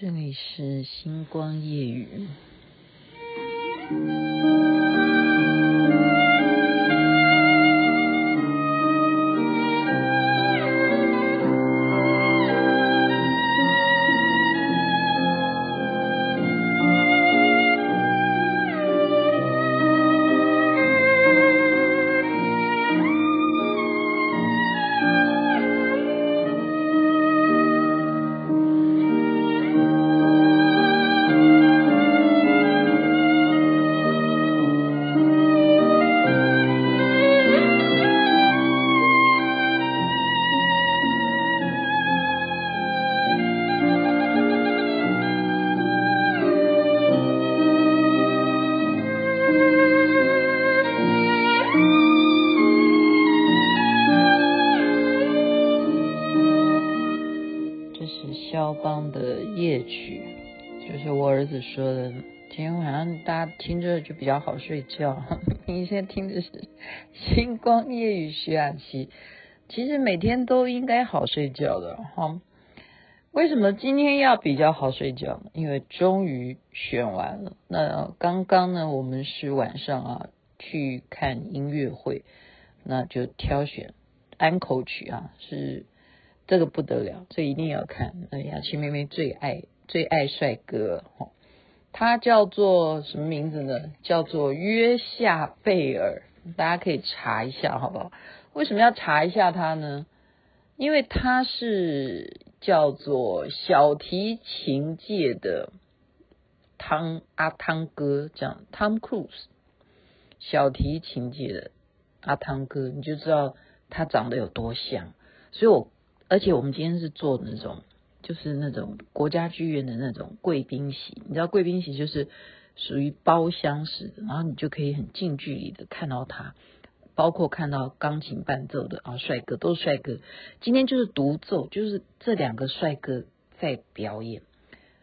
这里是星光夜雨。曲，就是我儿子说的。今天晚上大家听着就比较好睡觉。你现在听的是《星光夜雨》徐雅琪，其实每天都应该好睡觉的哈。为什么今天要比较好睡觉？因为终于选完了。那刚刚呢，我们是晚上啊去看音乐会，那就挑选安口曲啊是。这个不得了，这一定要看。哎，雅琪妹妹最爱最爱帅哥哦，他叫做什么名字呢？叫做约夏贝尔，大家可以查一下，好不好？为什么要查一下他呢？因为他是叫做小提琴界的汤阿汤哥，这样 Tom Cruise，小提琴界的阿汤哥，你就知道他长得有多像。所以我。而且我们今天是做那种，就是那种国家剧院的那种贵宾席，你知道贵宾席就是属于包厢式的，然后你就可以很近距离的看到他，包括看到钢琴伴奏的啊帅哥，都是帅哥。今天就是独奏，就是这两个帅哥在表演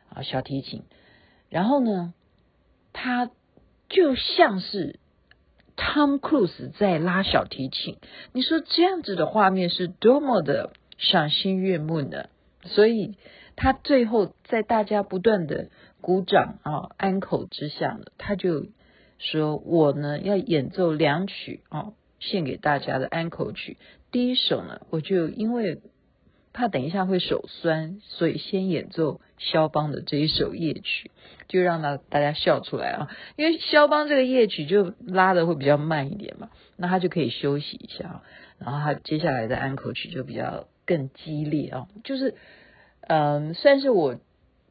啊小提琴，然后呢，他就像是 Tom Cruise 在拉小提琴，你说这样子的画面是多么的。赏心悦目的，所以他最后在大家不断的鼓掌啊安可之下呢，他就说：“我呢要演奏两曲啊，献给大家的安可曲。第一首呢，我就因为怕等一下会手酸，所以先演奏肖邦的这一首夜曲，就让他大家笑出来啊。因为肖邦这个夜曲就拉的会比较慢一点嘛，那他就可以休息一下，然后他接下来的安可曲就比较。”更激烈啊，就是，嗯，算是我，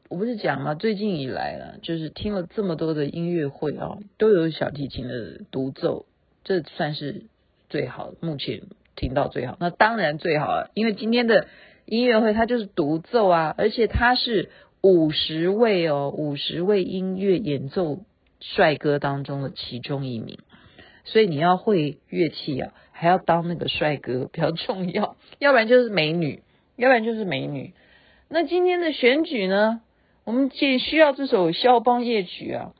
我不是讲吗？最近以来啊，就是听了这么多的音乐会啊，都有小提琴的独奏，这算是最好，目前听到最好。那当然最好了，因为今天的音乐会它就是独奏啊，而且它是五十位哦，五十位音乐演奏帅哥当中的其中一名。所以你要会乐器啊，还要当那个帅哥比较重要，要不然就是美女，要不然就是美女。那今天的选举呢，我们仅需要这首肖邦夜曲啊。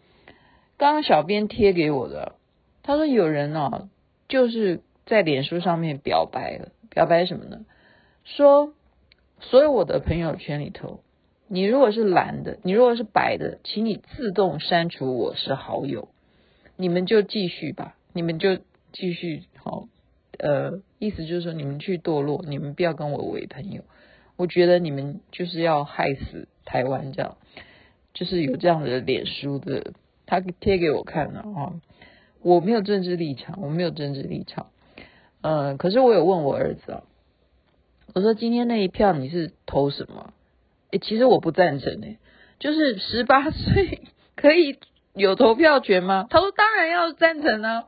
刚刚小编贴给我的，他说有人啊，就是在脸书上面表白了，表白什么呢？说所有我的朋友圈里头，你如果是蓝的，你如果是白的，请你自动删除我是好友，你们就继续吧。你们就继续好，呃，意思就是说你们去堕落，你们不要跟我为朋友。我觉得你们就是要害死台湾，这样就是有这样的脸书的，他贴给我看了啊。我没有政治立场，我没有政治立场。呃，可是我有问我儿子啊，我说今天那一票你是投什么？诶，其实我不赞成诶，就是十八岁 可以有投票权吗？他说当然要赞成啊。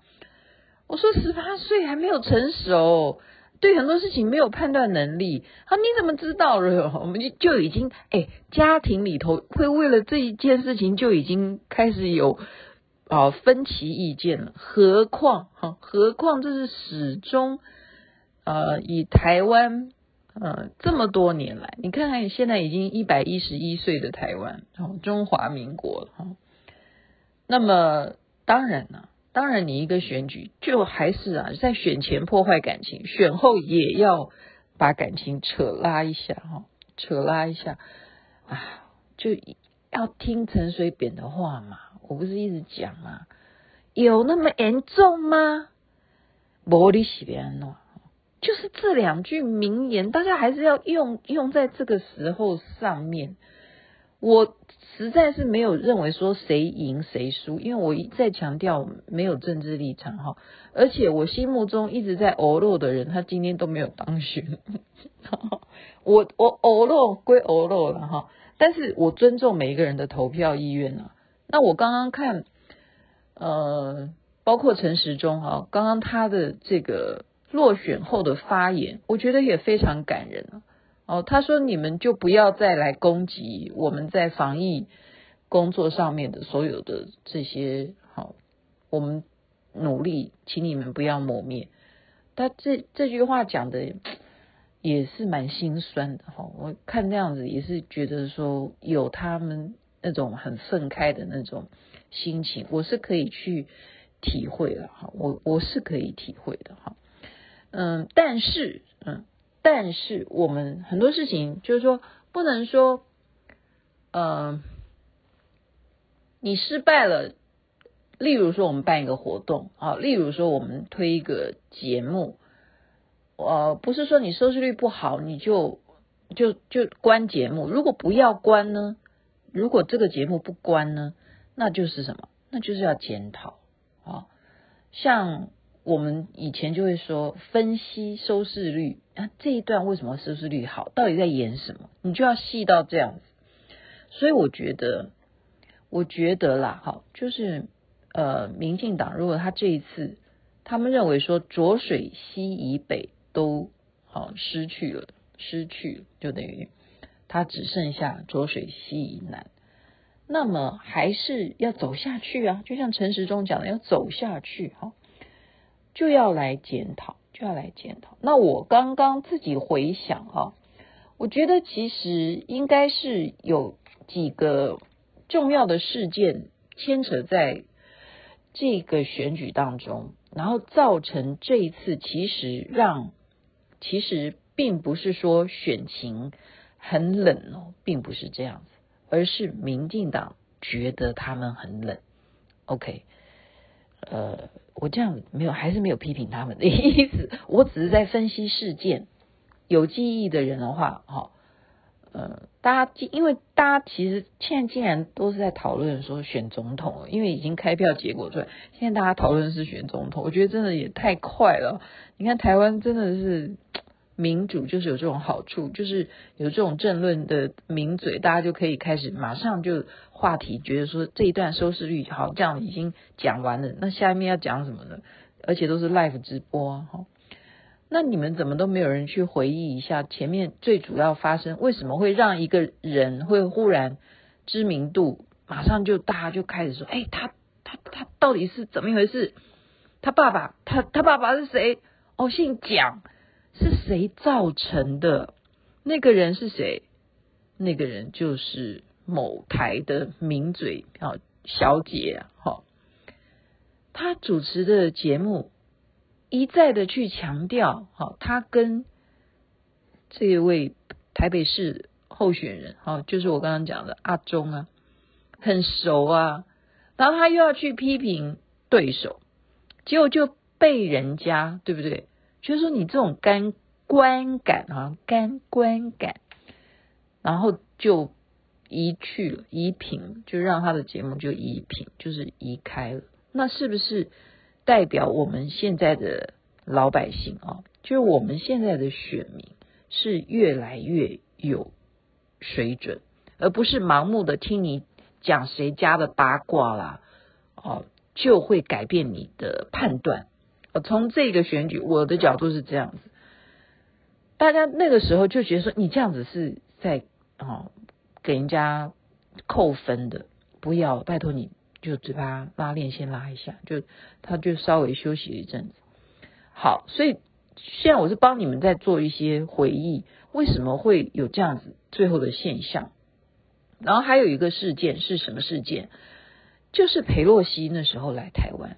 我说十八岁还没有成熟，对很多事情没有判断能力。啊，你怎么知道了？我们就就已经哎，家庭里头会为了这一件事情就已经开始有啊分歧意见了。何况哈，何况这是始终呃以台湾呃这么多年来，你看看现在已经一百一十一岁的台湾，中华民国哈。那么当然了。当然，你一个选举就还是啊，在选前破坏感情，选后也要把感情扯拉一下哈，扯拉一下啊，就要听陈水扁的话嘛？我不是一直讲吗？有那么严重吗？玻璃洗边喏，就是这两句名言，大家还是要用用在这个时候上面。我实在是没有认为说谁赢谁输，因为我一再强调没有政治立场哈，而且我心目中一直在欧陆的人，他今天都没有当选。我我欧陆归欧陆了哈，但是我尊重每一个人的投票意愿啊。那我刚刚看，呃，包括陈时中哈，刚刚他的这个落选后的发言，我觉得也非常感人啊。哦，他说你们就不要再来攻击我们在防疫工作上面的所有的这些好，我们努力，请你们不要磨灭。他这这句话讲的也是蛮心酸的哈，我看这样子也是觉得说有他们那种很愤慨的那种心情，我是可以去体会的哈，我我是可以体会的哈，嗯，但是嗯。但是我们很多事情就是说，不能说，呃，你失败了。例如说，我们办一个活动啊，例如说，我们推一个节目，呃，不是说你收视率不好，你就就就关节目。如果不要关呢？如果这个节目不关呢？那就是什么？那就是要检讨啊，像。我们以前就会说分析收视率啊，这一段为什么收视率好？到底在演什么？你就要细到这样子。所以我觉得，我觉得啦，好，就是呃，民进党如果他这一次，他们认为说浊水溪以北都好失去了，失去了，就等于他只剩下浊水溪以南，那么还是要走下去啊。就像陈时中讲的，要走下去，哈。就要来检讨，就要来检讨。那我刚刚自己回想哈，我觉得其实应该是有几个重要的事件牵扯在这个选举当中，然后造成这一次其实让其实并不是说选情很冷哦，并不是这样子，而是民进党觉得他们很冷。OK。呃，我这样没有，还是没有批评他们的意思。我只是在分析事件。有记忆的人的话，哈，呃，大家因为大家其实现在竟然都是在讨论说选总统，因为已经开票结果出来，现在大家讨论是选总统，我觉得真的也太快了。你看台湾真的是。民主就是有这种好处，就是有这种政论的名嘴，大家就可以开始马上就话题，觉得说这一段收视率好，这样已经讲完了，那下面要讲什么呢？而且都是 live 直播哈。那你们怎么都没有人去回忆一下前面最主要发生，为什么会让一个人会忽然知名度马上就大家就开始说，哎，他他他到底是怎么一回事？他爸爸他他爸爸是谁？哦，姓蒋。是谁造成的？那个人是谁？那个人就是某台的名嘴啊，小姐啊，哈，她主持的节目一再的去强调，哈，她跟这位台北市候选人，哈，就是我刚刚讲的阿忠啊，很熟啊，然后他又要去批评对手，结果就被人家，对不对？就是说你这种干观感啊，干观感，然后就移去了，移平，就让他的节目就移平，就是移开了。那是不是代表我们现在的老百姓啊，就是我们现在的选民是越来越有水准，而不是盲目的听你讲谁家的八卦啦，哦，就会改变你的判断。从这个选举，我的角度是这样子，大家那个时候就觉得说，你这样子是在哦给人家扣分的，不要，拜托你就嘴巴拉链先拉一下，就他就稍微休息一阵子。好，所以现在我是帮你们在做一些回忆，为什么会有这样子最后的现象？然后还有一个事件是什么事件？就是裴洛西那时候来台湾。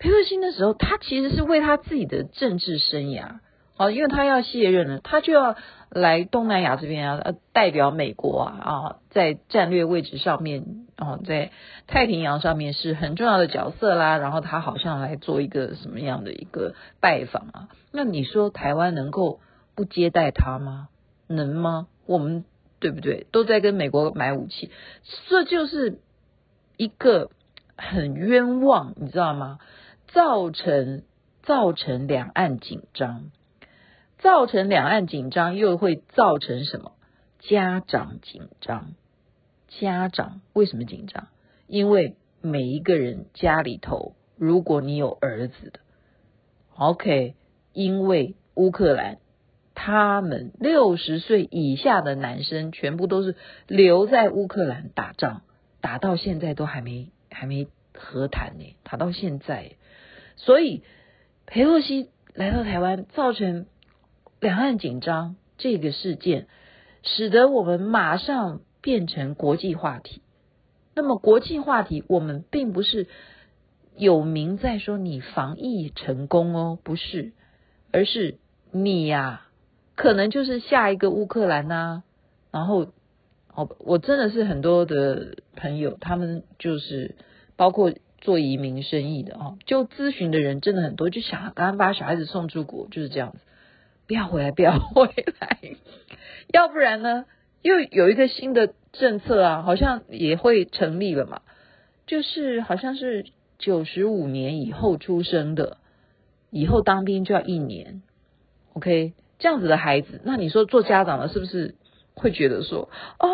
裴洛西的时候，他其实是为他自己的政治生涯哦，因为他要卸任了，他就要来东南亚这边啊，代表美国啊，在战略位置上面啊，在太平洋上面是很重要的角色啦。然后他好像来做一个什么样的一个拜访啊？那你说台湾能够不接待他吗？能吗？我们对不对？都在跟美国买武器，这就是一个很冤枉，你知道吗？造成造成两岸紧张。造成两岸紧张，又会造成什么？家长紧张。家长为什么紧张？因为每一个人家里头，如果你有儿子的，OK，因为乌克兰，他们六十岁以下的男生全部都是留在乌克兰打仗，打到现在都还没还没和谈呢，谈到现在，所以裴洛西来到台湾，造成。两岸紧张这个事件，使得我们马上变成国际话题。那么国际话题，我们并不是有名在说你防疫成功哦，不是，而是你呀、可能就是下一个乌克兰呐、然后，哦，我真的是很多的朋友，他们就是包括做移民生意的啊，就咨询的人真的很多，就想赶快把小孩子送出国，就是这样子。不要回来，不要回来，要不然呢？又有一个新的政策啊，好像也会成立了嘛。就是好像是九十五年以后出生的，以后当兵就要一年。OK，这样子的孩子，那你说做家长的，是不是会觉得说啊，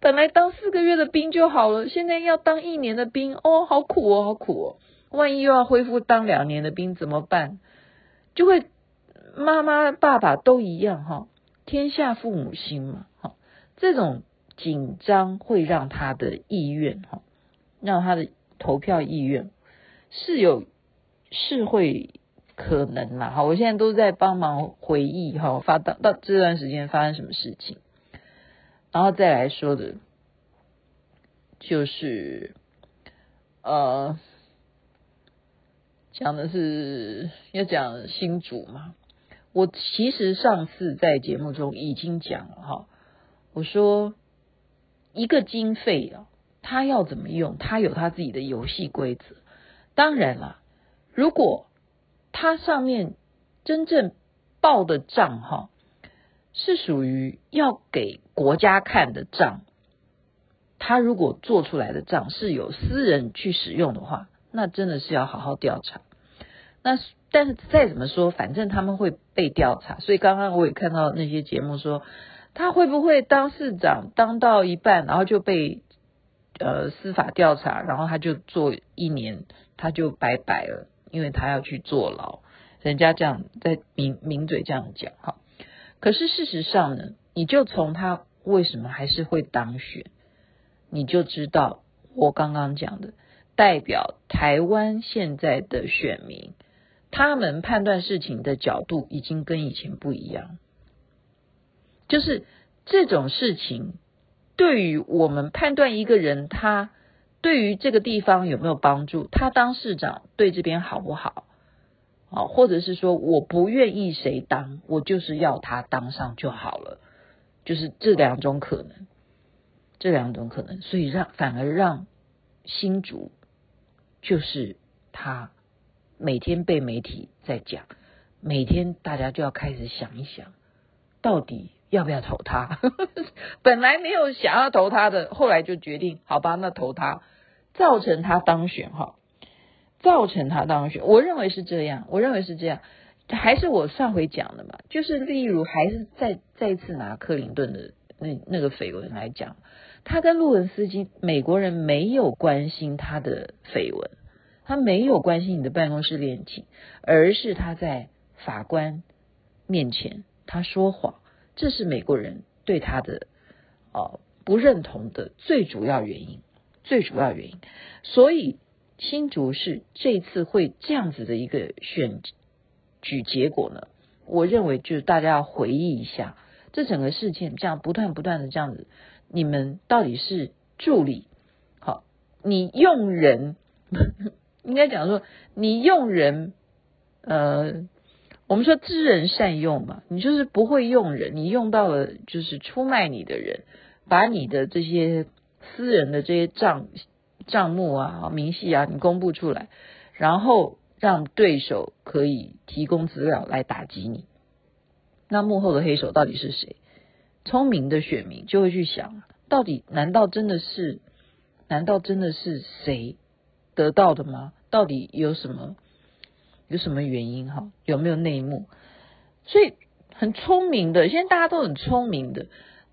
本来当四个月的兵就好了，现在要当一年的兵，哦，好苦哦，好苦哦。万一又要恢复当两年的兵怎么办？就会。妈妈、爸爸都一样哈，天下父母心嘛哈。这种紧张会让他的意愿哈，让他的投票意愿是有是会可能啦哈。我现在都在帮忙回忆哈，发到到这段时间发生什么事情，然后再来说的，就是呃，讲的是要讲新主嘛。我其实上次在节目中已经讲了哈，我说一个经费啊，他要怎么用，他有他自己的游戏规则。当然了，如果他上面真正报的账哈，是属于要给国家看的账，他如果做出来的账是有私人去使用的话，那真的是要好好调查。那但是再怎么说，反正他们会被调查。所以刚刚我也看到那些节目说，他会不会当市长当到一半，然后就被呃司法调查，然后他就做一年，他就拜拜了，因为他要去坐牢。人家这样在名名嘴这样讲哈，可是事实上呢，你就从他为什么还是会当选，你就知道我刚刚讲的代表台湾现在的选民。他们判断事情的角度已经跟以前不一样，就是这种事情对于我们判断一个人，他对于这个地方有没有帮助，他当市长对这边好不好，啊，或者是说我不愿意谁当，我就是要他当上就好了，就是这两种可能，这两种可能，所以让反而让新竹就是他。每天被媒体在讲，每天大家就要开始想一想，到底要不要投他？本来没有想要投他的，后来就决定好吧，那投他，造成他当选哈，造成他当选。我认为是这样，我认为是这样，还是我上回讲的嘛，就是例如还是在再一次拿克林顿的那那个绯闻来讲，他跟路文斯基，美国人没有关心他的绯闻。他没有关心你的办公室恋情，而是他在法官面前他说谎，这是美国人对他的哦不认同的最主要原因，最主要原因。所以新竹市这次会这样子的一个选举结果呢，我认为就是大家要回忆一下，这整个事件这样不断不断的这样子，你们到底是助理好，你用人。应该讲说，你用人，呃，我们说知人善用嘛，你就是不会用人，你用到了就是出卖你的人，把你的这些私人的这些账账目啊、明细啊，你公布出来，然后让对手可以提供资料来打击你。那幕后的黑手到底是谁？聪明的选民就会去想，到底难道真的是？难道真的是谁得到的吗？到底有什么？有什么原因？哈，有没有内幕？所以很聪明的，现在大家都很聪明的。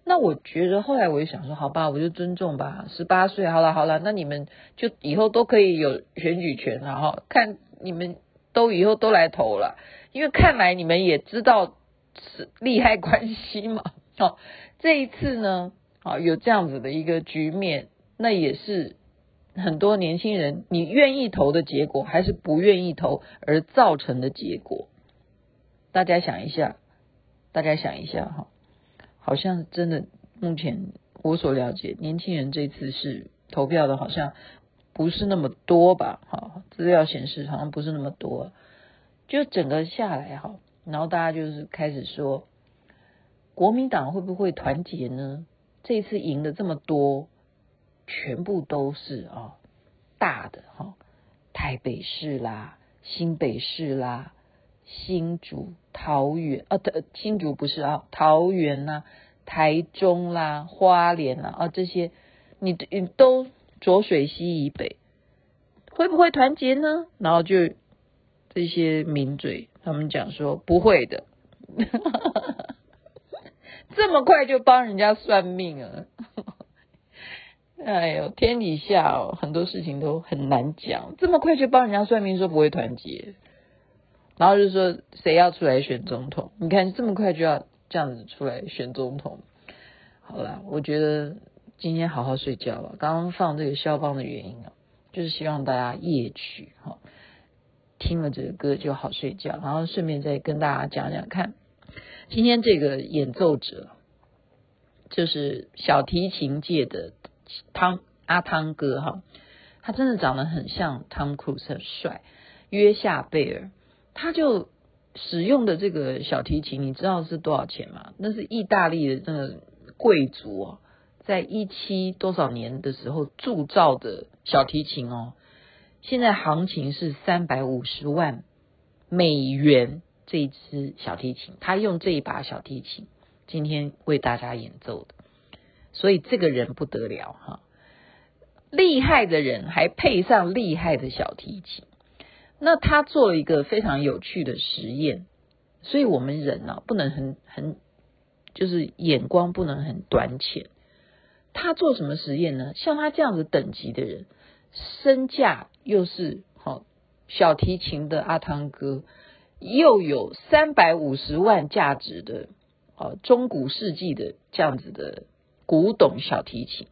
那我觉得后来我就想说，好吧，我就尊重吧。十八岁，好了好了，那你们就以后都可以有选举权了哈。看你们都以后都来投了，因为看来你们也知道是利害关系嘛。好，这一次呢，啊，有这样子的一个局面。那也是很多年轻人你愿意投的结果，还是不愿意投而造成的结果？大家想一下，大家想一下哈，好像真的目前我所了解，年轻人这次是投票的，好像不是那么多吧？哈，资料显示好像不是那么多，就整个下来哈，然后大家就是开始说，国民党会不会团结呢？这次赢了这么多。全部都是啊，大的哈，台北市啦、新北市啦、新竹、桃园啊，新竹不是啊，桃园呐、台中啦、花莲啦啊，这些你你都浊水溪以北，会不会团结呢？然后就这些名嘴他们讲说不会的，这么快就帮人家算命啊！哎呦，天底下哦，很多事情都很难讲，这么快就帮人家算命说不会团结，然后就说谁要出来选总统？你看这么快就要这样子出来选总统，好了，我觉得今天好好睡觉吧。刚刚放这个肖邦的原因啊，就是希望大家夜曲哈，听了这个歌就好睡觉，然后顺便再跟大家讲讲看，今天这个演奏者就是小提琴界的。汤阿汤哥哈，他真的长得很像汤姆·克鲁斯，很帅。约夏贝尔，他就使用的这个小提琴，你知道是多少钱吗？那是意大利的那个贵族哦，在一七多少年的时候铸造的小提琴哦，现在行情是三百五十万美元。这一支小提琴，他用这一把小提琴今天为大家演奏的。所以这个人不得了哈，厉害的人还配上厉害的小提琴。那他做了一个非常有趣的实验，所以我们人呢、啊、不能很很就是眼光不能很短浅。他做什么实验呢？像他这样子等级的人，身价又是好小提琴的阿汤哥，又有三百五十万价值的哦中古世纪的这样子的。古董小提琴，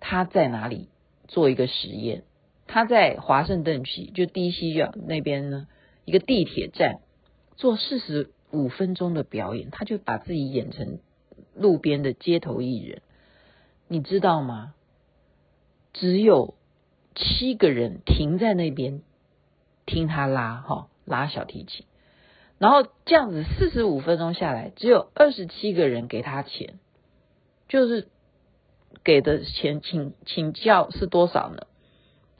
他在哪里做一个实验？他在华盛顿区，就 DC 那边呢，一个地铁站做四十五分钟的表演，他就把自己演成路边的街头艺人，你知道吗？只有七个人停在那边听他拉哈拉小提琴，然后这样子四十五分钟下来，只有二十七个人给他钱。就是给的钱请请教是多少呢？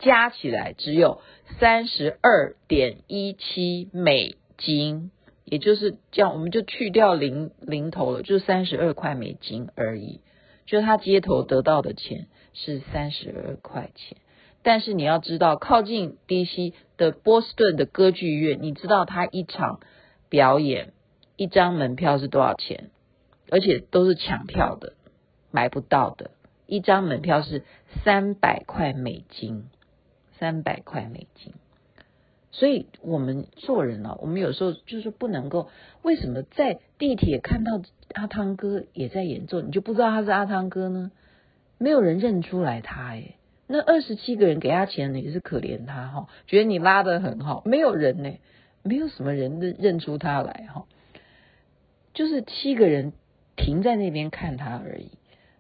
加起来只有三十二点一七美金，也就是这样，我们就去掉零零头了，就三十二块美金而已。就他街头得到的钱是三十二块钱，但是你要知道，靠近 DC 的波士顿的歌剧院，你知道他一场表演一张门票是多少钱？而且都是抢票的。买不到的一张门票是三百块美金，三百块美金。所以我们做人啊，我们有时候就是不能够，为什么在地铁看到阿汤哥也在演奏，你就不知道他是阿汤哥呢？没有人认出来他诶，那二十七个人给他钱，也是可怜他哈，觉得你拉得很好，没有人呢，没有什么人认认出他来哈，就是七个人停在那边看他而已。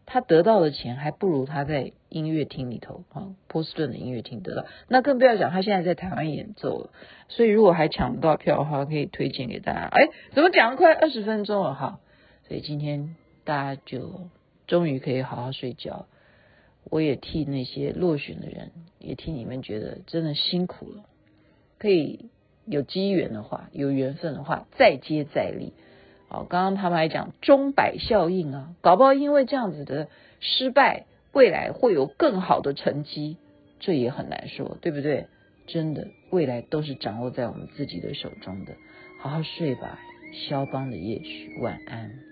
他得到的钱还不如他在音乐厅里头啊，波士顿的音乐厅得到。那更不要讲他现在在台湾演奏了。所以如果还抢不到票的话，可以推荐给大家。哎，怎么讲快二十分钟了哈？所以今天大家就终于可以好好睡觉。我也替那些落选的人，也替你们觉得真的辛苦了。可以有机缘的话，有缘分的话，再接再厉。好，刚刚他们还讲钟摆效应啊，搞不好因为这样子的失败，未来会有更好的成绩，这也很难说，对不对？真的，未来都是掌握在我们自己的手中的。好好睡吧，肖邦的夜曲，晚安。